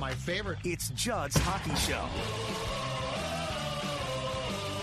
My favorite. It's Judd's Hockey Show.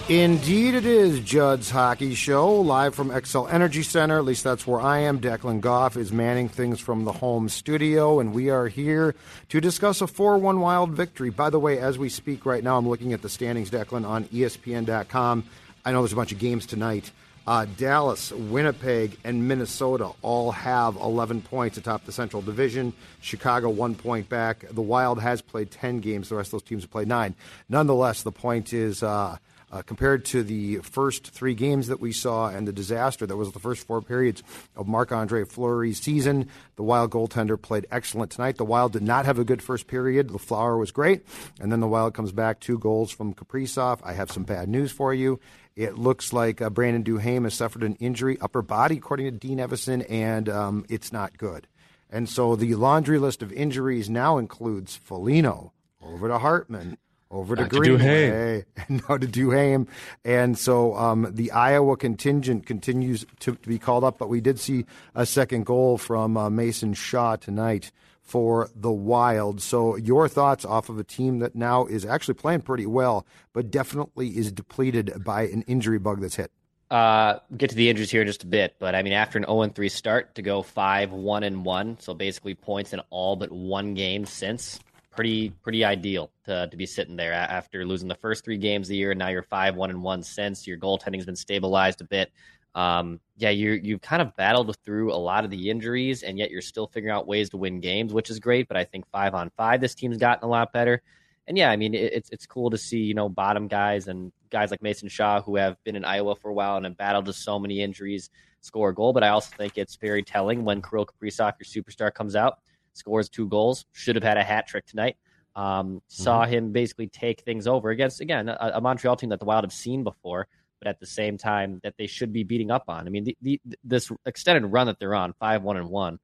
Indeed, it is Judd's Hockey Show, live from Xcel Energy Center. At least that's where I am. Declan Goff is manning things from the home studio, and we are here to discuss a 4 1 wild victory. By the way, as we speak right now, I'm looking at the standings, Declan, on ESPN.com. I know there's a bunch of games tonight. Uh, Dallas, Winnipeg, and Minnesota all have 11 points atop the Central Division. Chicago, one point back. The Wild has played 10 games. The rest of those teams have played nine. Nonetheless, the point is. Uh, uh, compared to the first three games that we saw and the disaster that was the first four periods of Marc Andre Fleury's season, the Wild goaltender played excellent tonight. The Wild did not have a good first period. The Flower was great, and then the Wild comes back two goals from Kaprizov. I have some bad news for you. It looks like uh, Brandon Duhaime has suffered an injury, upper body, according to Dean Evason, and um, it's not good. And so the laundry list of injuries now includes Foligno over to Hartman over to Back to Greenway, and now to Duhaime. And so um, the Iowa contingent continues to, to be called up, but we did see a second goal from uh, Mason Shaw tonight for the Wild. So your thoughts off of a team that now is actually playing pretty well, but definitely is depleted by an injury bug that's hit. Uh, get to the injuries here in just a bit, but I mean, after an 0 3 start to go 5 1 and 1, so basically points in all but one game since, pretty pretty ideal to, to be sitting there after losing the first three games of the year. And now you're 5 1 and 1 since. Your goaltending's been stabilized a bit. Um, yeah, you you've kind of battled through a lot of the injuries, and yet you're still figuring out ways to win games, which is great. But I think five on five, this team's gotten a lot better. And yeah, I mean, it, it's it's cool to see you know bottom guys and guys like Mason Shaw who have been in Iowa for a while and have battled with so many injuries score a goal. But I also think it's very telling when Kirill Kaprizov, your superstar, comes out, scores two goals, should have had a hat trick tonight. Um, saw him basically take things over against again a, a Montreal team that the Wild have seen before, but at the same time that they should be beating up on. I mean, the, the, this extended run that they're on, five one and one,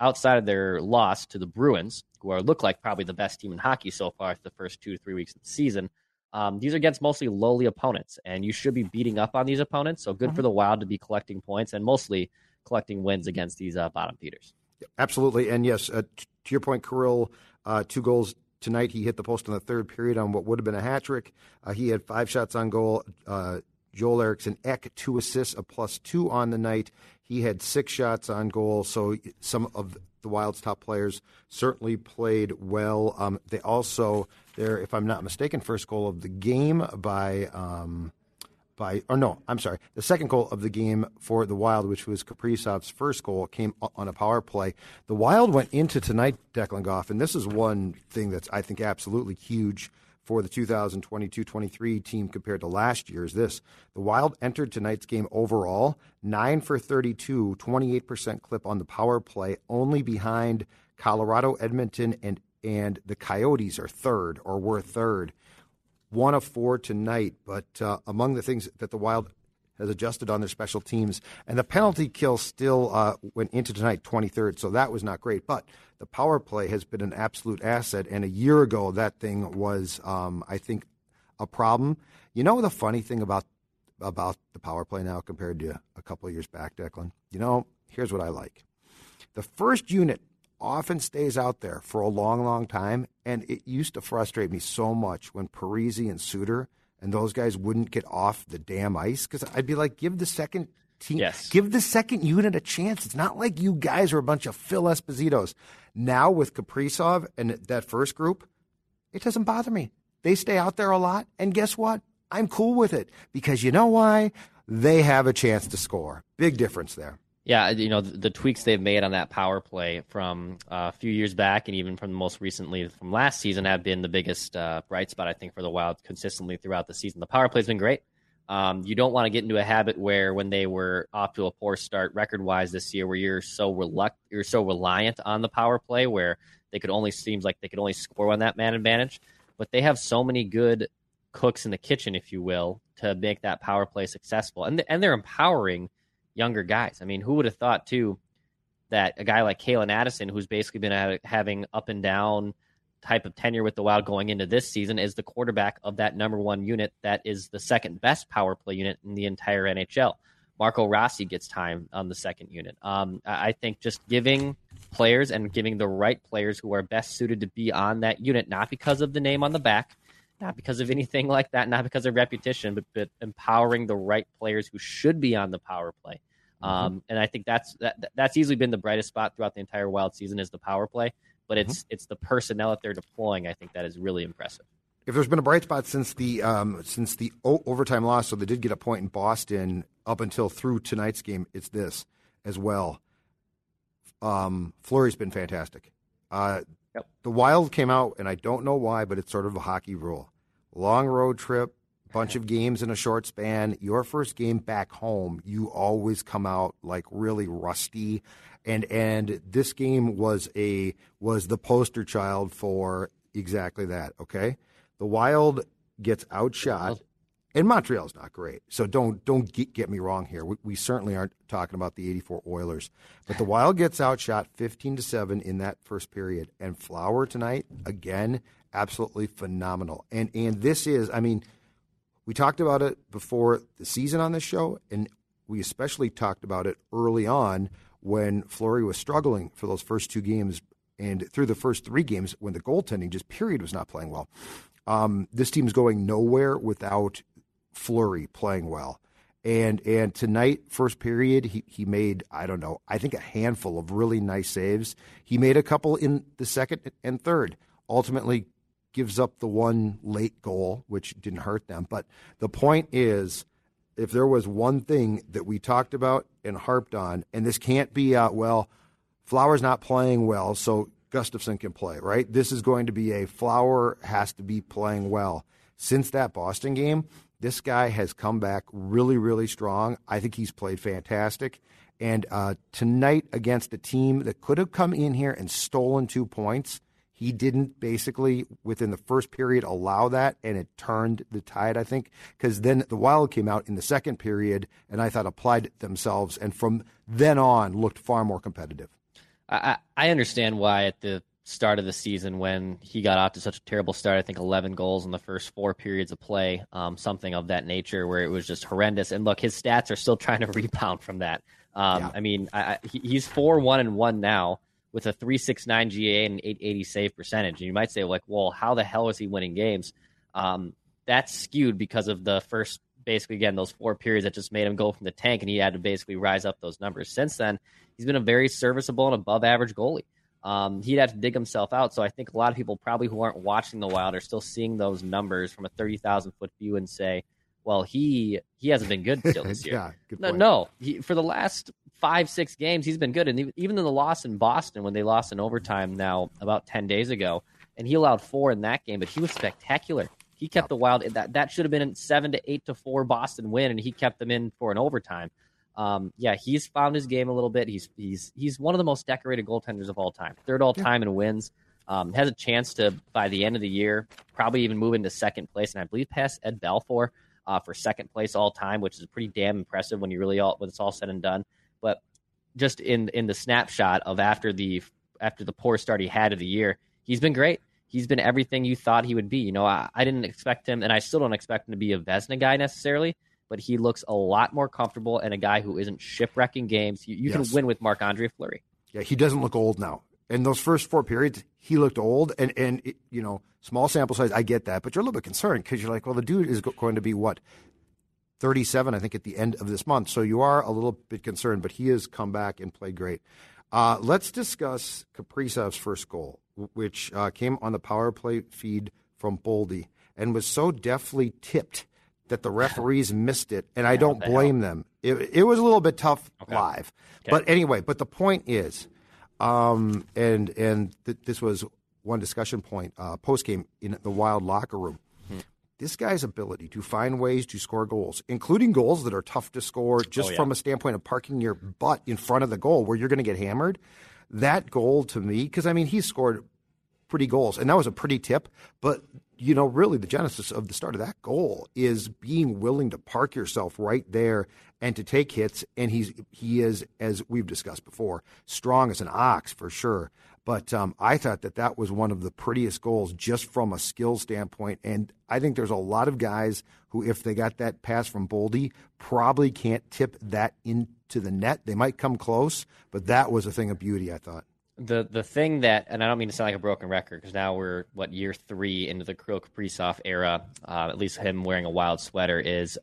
outside of their loss to the Bruins, who are look like probably the best team in hockey so far the first two to three weeks of the season. Um, these are against mostly lowly opponents, and you should be beating up on these opponents. So good for the Wild to be collecting points and mostly collecting wins against these uh, bottom feeders. Absolutely. And yes, uh, to your point, Kirill, uh, two goals tonight. He hit the post in the third period on what would have been a hat trick. Uh, he had five shots on goal. Uh, Joel Eriksson Ek, two assists, a plus two on the night. He had six shots on goal. So some of the Wild's top players certainly played well. Um, they also, their, if I'm not mistaken, first goal of the game by. Um, by, or no, I'm sorry. The second goal of the game for the Wild, which was Kaprizov's first goal, came on a power play. The Wild went into tonight, Declan Goff, and this is one thing that's I think absolutely huge for the 2022-23 team compared to last year's. This the Wild entered tonight's game overall nine for 32, 28 percent clip on the power play, only behind Colorado, Edmonton, and and the Coyotes are third or were third one of four tonight. But uh, among the things that the Wild has adjusted on their special teams, and the penalty kill still uh, went into tonight, 23rd, so that was not great. But the power play has been an absolute asset, and a year ago that thing was, um, I think, a problem. You know the funny thing about about the power play now compared to a couple of years back, Declan? You know, here's what I like. The first unit often stays out there for a long, long time. And it used to frustrate me so much when Parise and Suter and those guys wouldn't get off the damn ice because I'd be like, give the second team. Yes. Give the second unit a chance. It's not like you guys are a bunch of Phil Espositos. Now with Kaprizov and that first group, it doesn't bother me. They stay out there a lot, and guess what? I'm cool with it because you know why? They have a chance to score. Big difference there. Yeah, you know the, the, tweaks they've made on that power play from uh, a few years back, and even from the most recently from last season, have been the biggest uh, bright spot I think for the Wild consistently throughout the season. The power play's been great. Um, you don't want to get into a habit where when they were off to a poor start record wise this year, where you're so reluct- you're so reliant on the power play, where they could only seems like they could only score on that man advantage. But they have so many good cooks in the kitchen, if you will, to make that power play successful, and and they're empowering younger guys. I mean, who would have thought too that a guy like Calen Addison, who's basically been having up and down type of tenure with the Wild going into this season, is the quarterback of that number one unit that is the second best power play unit in the entire NHL. Marco Rossi gets time on the second unit. Um, I think just giving players and giving the right players who are best suited to be on that unit, not because of the name on the back, not because of anything like that, not because of reputation, but, but empowering the right players who should be on the power play. Mm-hmm. Um, and I think that's that, that's easily been the brightest spot throughout the entire Wild season is the power play. But it's mm-hmm. it's the personnel that they're deploying. I think that is really impressive. If there's been a bright spot since the um, since the o- overtime loss, so they did get a point in Boston up until through tonight's game, it's this as well. Um, Fleury's been fantastic. Uh, Yep. The Wild came out, and I don't know why, but it's sort of a hockey rule. Long road trip, bunch of games in a short span. Your first game back home, you always come out like really rusty, and and this game was a was the poster child for exactly that. Okay, the Wild gets outshot and Montreal's not great. So don't don't get, get me wrong here. We, we, certainly aren't talking about the 84 Oilers. But the Wild gets outshot 15 to 7 in that first period and Flower tonight again absolutely phenomenal. And and this is I mean we talked about it before the season on this show and we especially talked about it early on when Fleury was struggling for those first two games and through the first three games when the goaltending just period was not playing well. Um, this team's going nowhere without Fleury playing well. And and tonight, first period, he, he made, I don't know, I think a handful of really nice saves. He made a couple in the second and third. Ultimately gives up the one late goal, which didn't hurt them. But the point is, if there was one thing that we talked about and harped on, and this can't be, uh, well, Flower's not playing well, so Gustavsson can play, right? This is going to be a Flower has to be playing well. Since that Boston game, this guy has come back really, really strong. I think he's played fantastic. And uh, tonight, against a team that could have come in here and stolen two points, he didn't basically, within the first period, allow that, and it turned the tide, I think, because then the Wild came out in the second period and I thought applied themselves, and from then on looked far more competitive. I, I understand why at the start of the season when he got off to such a terrible start. I think 11 goals in the first four periods of play, um, something of that nature, where it was just horrendous. And look, his stats are still trying to rebound from that. Um, yeah. I mean, I, he's four one and one now with a three six nine GA and an eight eighty save percentage. And you might say, like, well, how the hell is he winning games? Um, that's skewed because of the first, basically, again, those four periods that just made him go from the tank, and he had to basically rise up those numbers. Since then, he's been a very serviceable and above average goalie um, he'd have to dig himself out. So I think a lot of people probably who aren't watching the Wild are still seeing those numbers from a thirty thousand foot view and say, "Well, he he hasn't been good still this year." yeah, no, no he, for the last five six games he's been good, and even in the loss in Boston when they lost in overtime now about ten days ago, and he allowed four in that game, but he was spectacular. He kept the Wild that that should have been a seven to eight to four Boston win, and he kept them in for an overtime um, yeah, he's found his game a little bit. He's he's he's one of the most decorated goaltenders of all time, third all time in wins. Um, has a chance to by the end of the year probably even move into second place, and I believe pass Ed Belfour uh, for second place all time, which is pretty damn impressive when you really all when it's all said and done. But just in in the snapshot of after the after the poor start he had of the year, he's been great. He's been everything you thought he would be. You know, I, I didn't expect him, and I still don't expect him to be a Vezina guy necessarily but he looks a lot more comfortable and a guy who isn't shipwrecking games. You, you yes. can win with Marc Andre Fleury. Yeah, he doesn't look old now. In those first four periods, he looked old, and and it, you know, small sample size. I get that, but you're a little bit concerned because you're like, well, the dude is going to be what 37, I think, at the end of this month. So you are a little bit concerned, but he has come back and played great. Uh, let's discuss Kaprizov's first goal, which uh, came on the power play feed from Boldy and was so deftly tipped that the referees missed it, and I don't blame them. It, it, was a little bit tough okay. live, okay. but anyway. But the point is, um, and and th- this was one discussion point uh, post game in the Wild locker room. Hmm. This guy's ability to find ways to score goals, including goals that are tough to score, just oh, yeah. from a standpoint of parking your butt in front of the goal where you're going to get hammered. That goal to me, because I mean, he scored pretty goals, and that was a pretty tip. But you know, really, the genesis of the start of that goal is being willing to park yourself right there and to take hits. And he's he is, as we've discussed before, strong as an ox for sure. But um, I thought that that was one of the prettiest goals just from a skill standpoint. And I think there's a lot of guys who, if they got that pass from Boldy, probably can't tip that into the net. They might come close, but that was a thing of beauty, I thought the the thing that, and I don't mean to sound like a broken record, because now we're what year three into the Kirill Kaprizov era. Uh, at least him wearing a wild sweater is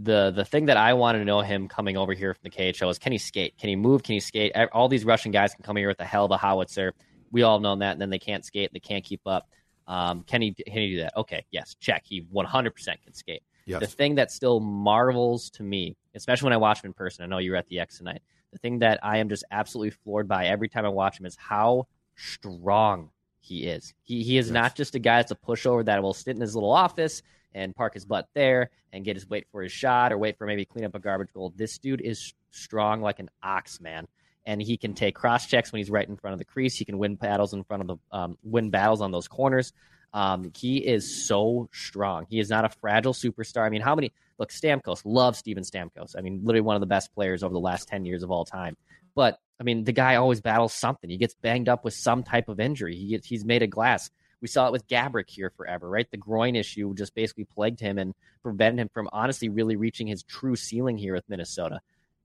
the the thing that I wanted to know him coming over here from the KHL is can he skate? Can he move? Can he skate? All these Russian guys can come here with a hell of a howitzer. We all know that, and then they can't skate. They can't keep up. Um, can he can he do that? Okay, yes, check. He 100% can skate. Yes. The thing that still marvels to me, especially when I watch him in person, I know you were at the X tonight the thing that I am just absolutely floored by every time I watch him is how strong he is. He he is yes. not just a guy that's a pushover that will sit in his little office and park his butt there and get his wait for his shot or wait for maybe clean up a garbage goal. This dude is strong like an ox, man. And he can take cross checks when he's right in front of the crease. He can win battles in front of the um, win battles on those corners. Um, he is so strong. He is not a fragile superstar. I mean, how many? Look, Stamkos, love Steven Stamkos. I mean, literally one of the best players over the last 10 years of all time. But, I mean, the guy always battles something. He gets banged up with some type of injury. He gets, he's made of glass. We saw it with Gaborik here forever, right? The groin issue just basically plagued him and prevented him from honestly really reaching his true ceiling here with Minnesota.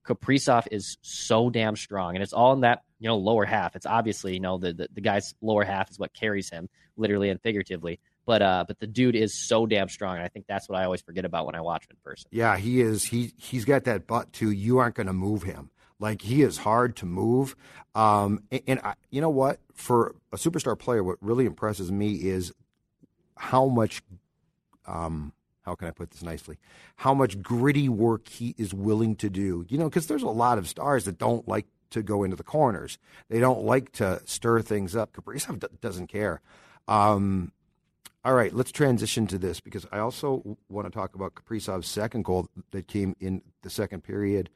Kaprizov is so damn strong, and it's all in that you know lower half. It's obviously you know the, the, the guy's lower half is what carries him, literally and figuratively. But uh, but the dude is so damn strong, and I think that's what I always forget about when I watch him in person. Yeah, he is. He he's got that butt too. You aren't going to move him. Like he is hard to move. Um, and, and I, you know what? For a superstar player, what really impresses me is how much. Um, how can I put this nicely? How much gritty work he is willing to do. You know, because there's a lot of stars that don't like to go into the corners. They don't like to stir things up. Kaprizov d- doesn't care. Um, all right, let's transition to this because I also want to talk about Kaprizov's second goal that came in the second period.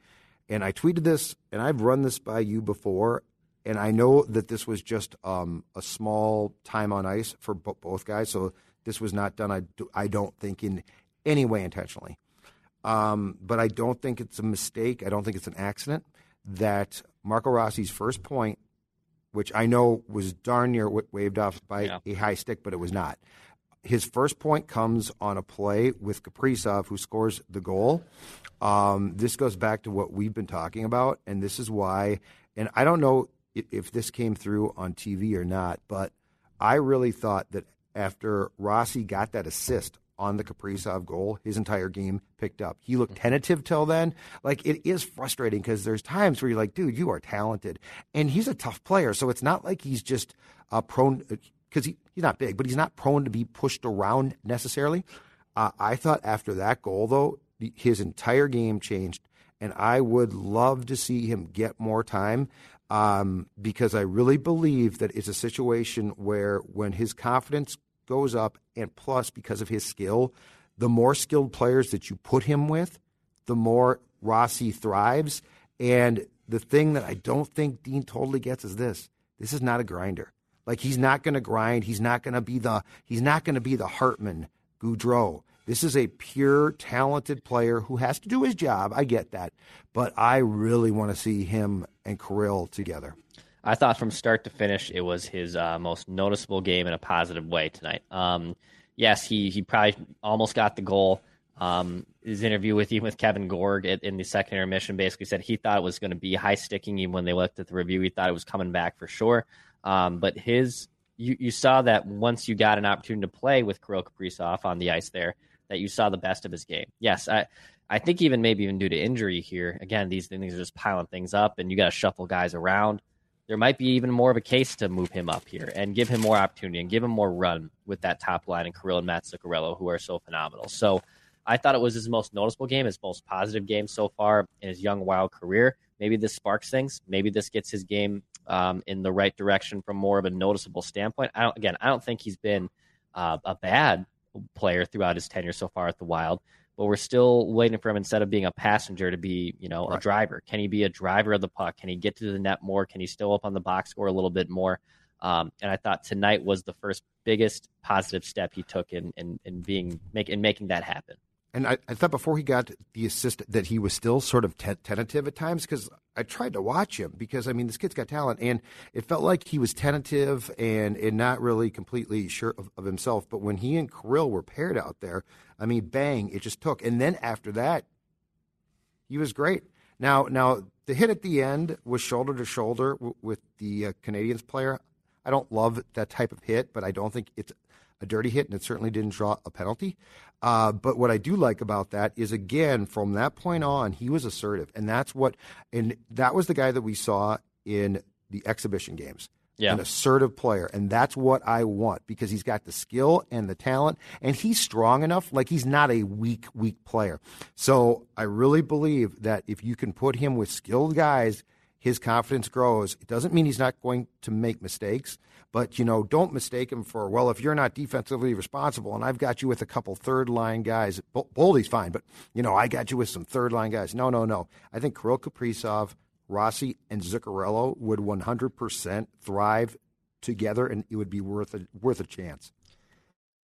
And I tweeted this, and I've run this by you before, and I know that this was just um, a small time on ice for b- both guys. So this was not done, I, do, I don't think, in any way intentionally. Um, but I don't think it's a mistake. I don't think it's an accident that Marco Rossi's first point, which I know was darn near waved off by yeah. a high stick, but it was not his first point comes on a play with Kaprizov, who scores the goal. Um, this goes back to what we've been talking about, and this is why. And I don't know if, this came through on TV or not, but I really thought that after Rossi got that assist on the Kaprizov goal, his entire game picked up. He looked tentative till then. Like it is frustrating because there's times where you're like, dude, you are talented, and he's a tough player. So it's not like he's just uh, prone because he, he's not big, but he's not prone to be pushed around necessarily. Uh, I thought after that goal, though, his entire game changed, and I would love to see him get more time um, because I really believe that it's a situation where when his confidence goes up, and plus because of his skill, the more skilled players that you put him with, the more Rossi thrives. And the thing that I don't think Dean totally gets is this: this is not a grinder. Like he's not going to grind. He's not going to be the he's not going to be the Hartman Gaudreau. This is a pure talented player who has to do his job. I get that, but I really want to see him and Kirill together. I thought from start to finish it was his uh, most noticeable game in a positive way tonight. Um, yes, he he probably almost got the goal. Um, his interview with even with Kevin Gorg in the second intermission basically said he thought it was going to be high sticking. Even when they looked at the review, he thought it was coming back for sure. Um, but his, you, you saw that once you got an opportunity to play with Kirill Kaprizov on the ice there, that you saw the best of his game. Yes, I, I think even maybe even due to injury here, again, these things are just piling things up, and you got to shuffle guys around. There might be even more of a case to move him up here and give him more opportunity and give him more run with that top line and Kirill and Matt Zuccarello, who are so phenomenal. So I thought it was his most noticeable game, his most positive game so far in his young, wild career. Maybe this sparks things. Maybe this gets his game um, in the right direction from more of a noticeable standpoint. I don't, again, I don't think he's been uh, a bad player throughout his tenure so far at the Wild but we're still waiting for him instead of being a passenger to be, you know, right. a driver. Can he be a driver of the puck? Can he get to the net more? Can he still up on the box score a little bit more? Um, and I thought tonight was the first biggest positive step he took in in, in being make, in making that happen. And I, I, thought before he got the assist that he was still sort of te- tentative at times because I tried to watch him because I mean this kid's got talent and it felt like he was tentative and, and not really completely sure of, of himself. But when he and Kirill were paired out there, I mean, bang, it just took. And then after that, he was great. Now, now the hit at the end was shoulder to shoulder with the uh, Canadiens player. I don't love that type of hit, but I don't think it's a dirty hit, and it certainly didn't draw a penalty. Uh, but what I do like about that is, again, from that point on, he was assertive, and that's what, and that was the guy that we saw in the exhibition games. Yeah. An assertive player, and that's what I want because he's got the skill and the talent, and he's strong enough. Like he's not a weak, weak player. So I really believe that if you can put him with skilled guys his confidence grows. It doesn't mean he's not going to make mistakes, but you know, don't mistake him for well, if you're not defensively responsible, and I've got you with a couple third line guys. Boldy's fine, but you know, I got you with some third line guys. No, no, no. I think Kirill Kaprizov, Rossi, and Zuccarello would 100% thrive together, and it would be worth a worth a chance.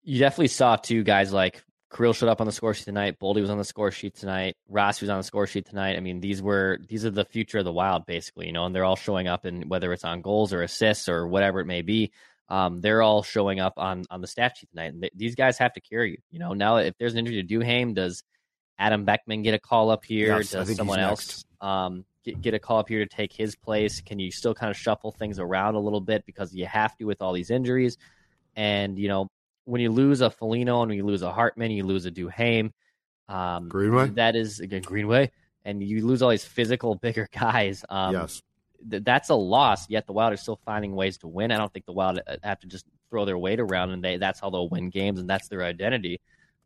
You definitely saw two guys like Kirill showed up on the score sheet tonight. Boldy was on the score sheet tonight. Ross was on the score sheet tonight. I mean, these were these are the future of the Wild, basically, you know, and they're all showing up, and whether it's on goals or assists or whatever it may be, um, they're all showing up on on the stat sheet tonight. And th- these guys have to carry you. You know, now if there's an injury to Duhaime, does Adam Beckman get a call up here? Yes, does someone else um, get, get a call up here to take his place? Can you still kind of shuffle things around a little bit because you have to with all these injuries? And you know, when you lose a Foligno and when you lose a Hartman, you lose a Duhaime. Um, Greenway. That is again Greenway, and you lose all these physical, bigger guys. Um, yes, th- that's a loss. Yet the Wild are still finding ways to win. I don't think the Wild uh, have to just throw their weight around and they that's how they'll win games and that's their identity.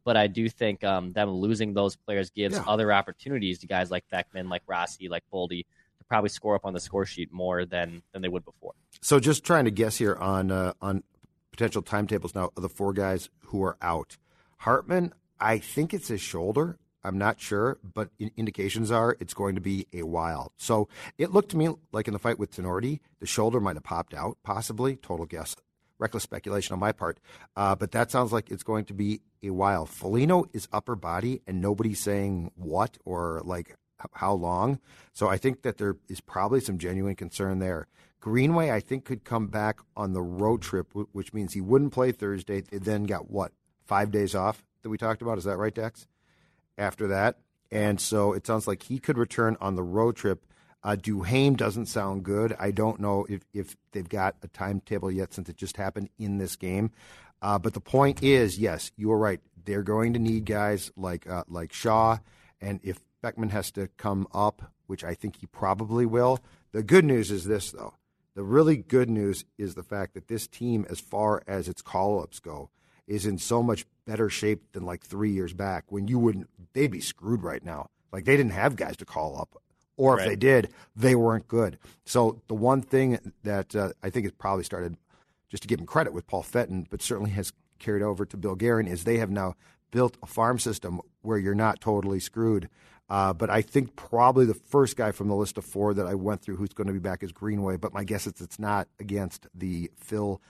But I do think um, them losing those players gives yeah. other opportunities to guys like Beckman, like Rossi, like Boldy to probably score up on the score sheet more than than they would before. So just trying to guess here on uh, on potential timetables now of the four guys who are out. Hartman, I think it's his shoulder. I'm not sure, but indications are it's going to be a while. So it looked to me like in the fight with Tinordi, the shoulder might have popped out, possibly. Total guess, reckless speculation on my part. Uh, but that sounds like it's going to be a while. Foligno is upper body, and nobody's saying what or like how long. So I think that there is probably some genuine concern there. Greenway, I think, could come back on the road trip, which means he wouldn't play Thursday. They then got what five days off that we talked about. Is that right, Dex? After that, and so it sounds like he could return on the road trip. Uh, Duhaime doesn't sound good. I don't know if, if they've got a timetable yet since it just happened in this game. Uh, but the point is, yes, you are right. They're going to need guys like uh, like Shaw, and if Beckman has to come up, which I think he probably will. The good news is this, though the really good news is the fact that this team, as far as its call ups go, is in so much better shape than like three years back when you wouldn't, they'd be screwed right now. Like they didn't have guys to call up. Or right. if they did, they weren't good. So the one thing that uh, I think has probably started, just to give him credit with Paul Fenton, but certainly has carried over to Bill Guerin, is they have now built a farm system where you're not totally screwed. Uh, but I think probably the first guy from the list of four that I went through who's going to be back is Greenway. But my guess is it's not against the Phil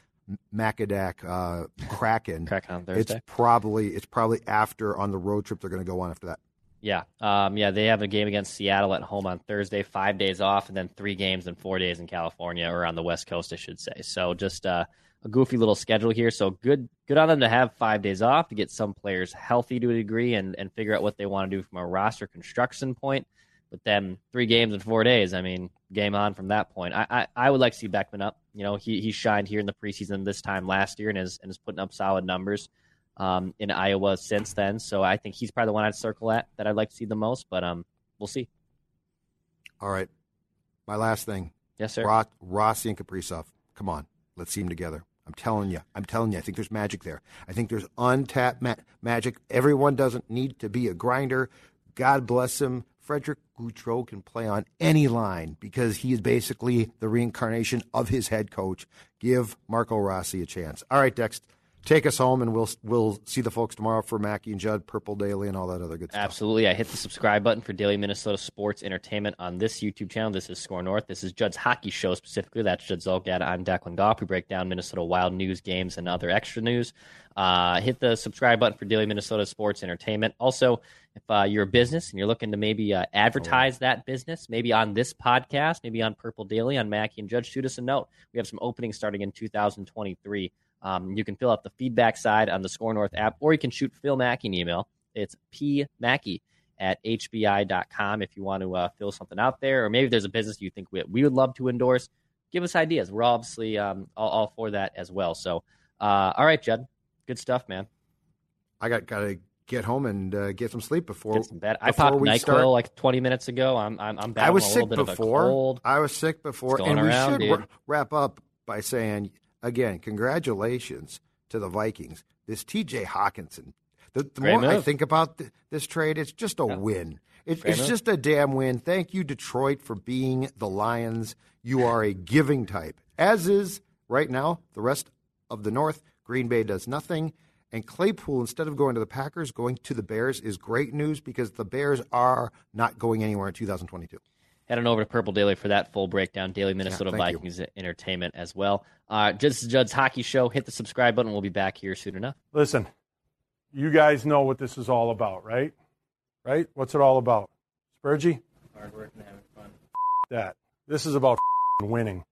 Macadac uh, Kraken. Kraken on Thursday. It's probably it's probably after on the road trip they're going to go on after that. Yeah, um, yeah, they have a game against Seattle at home on Thursday, five days off, and then three games and four days in California or on the West Coast, I should say. So just uh, a goofy little schedule here. So good, good on them to have five days off to get some players healthy to a degree and, and figure out what they want to do from a roster construction point. But then three games in four days. I mean, game on from that point. I, I, I would like to see Beckman up. You know, he he shined here in the preseason this time last year and is and is putting up solid numbers. um, in Iowa since then. So I think he's probably the one I'd circle at that I'd like to see the most. But um, we'll see. All right, my last thing. Yes, sir. Ro- Rossi and Kaprizov. Come on, let's see them together. I'm telling you. I'm telling you. I think there's magic there. I think there's untapped ma- magic. Everyone doesn't need to be a grinder. God bless him. Frederick Gaudreau can play on any line because he is basically the reincarnation of his head coach. Give Marco Rossi a chance. All right, Dex, take us home, and we'll we'll see the folks tomorrow for Mackey and Judd, Purple Daily, and all that other good stuff. Absolutely. I hit the subscribe button for Daily Minnesota Sports Entertainment on this YouTube channel. This is Score North. This is Judd's hockey show specifically. That's Judd Zulgad. I'm Declan Goff. We break down Minnesota Wild news, games, and other extra news. Uh, hit the subscribe button for Daily Minnesota Sports Entertainment. Also, if uh, you're a business and you're looking to maybe uh, advertise that business, maybe on this podcast, maybe on Purple Daily, on Mackey and Judd, shoot us a note. We have some openings starting in 2023. Um, you can fill out the feedback side on the Score North app, or you can shoot Phil Mackey an email. It's pmackey at hbi.com if you want to uh, fill something out there, or maybe there's a business you think we, we would love to endorse. Give us ideas. We're obviously um, all, all, for that as well. So, uh, all right, Judd, good stuff, man. I got got to get home and uh, get some sleep before. Some bed. I popped Nyquil start. like 20 minutes ago. I'm I'm, I'm I was sick before. I was sick before, and we around, should wrap up by saying again, congratulations to the Vikings. This T.J. Hockenson. The, the more move. I think about th- this trade, it's just a yeah. win. It, it's move. just a damn win. Thank you, Detroit, for being the Lions. You are a giving type, as is right now the rest of the North. Green Bay does nothing. And Claypool, instead of going to the Packers, going to the Bears is great news because the Bears are not going anywhere in 2022. Head on over to Purple Daily for that full breakdown. Daily Minnesota yeah, Vikings you. Entertainment as well. Uh, this is Judd's Hockey Show. Hit the subscribe button. We'll be back here soon enough. Listen, you guys know what this is all about, right? Right? What's it all about? Spurgey? Hard work and having fun. That. This is about winning.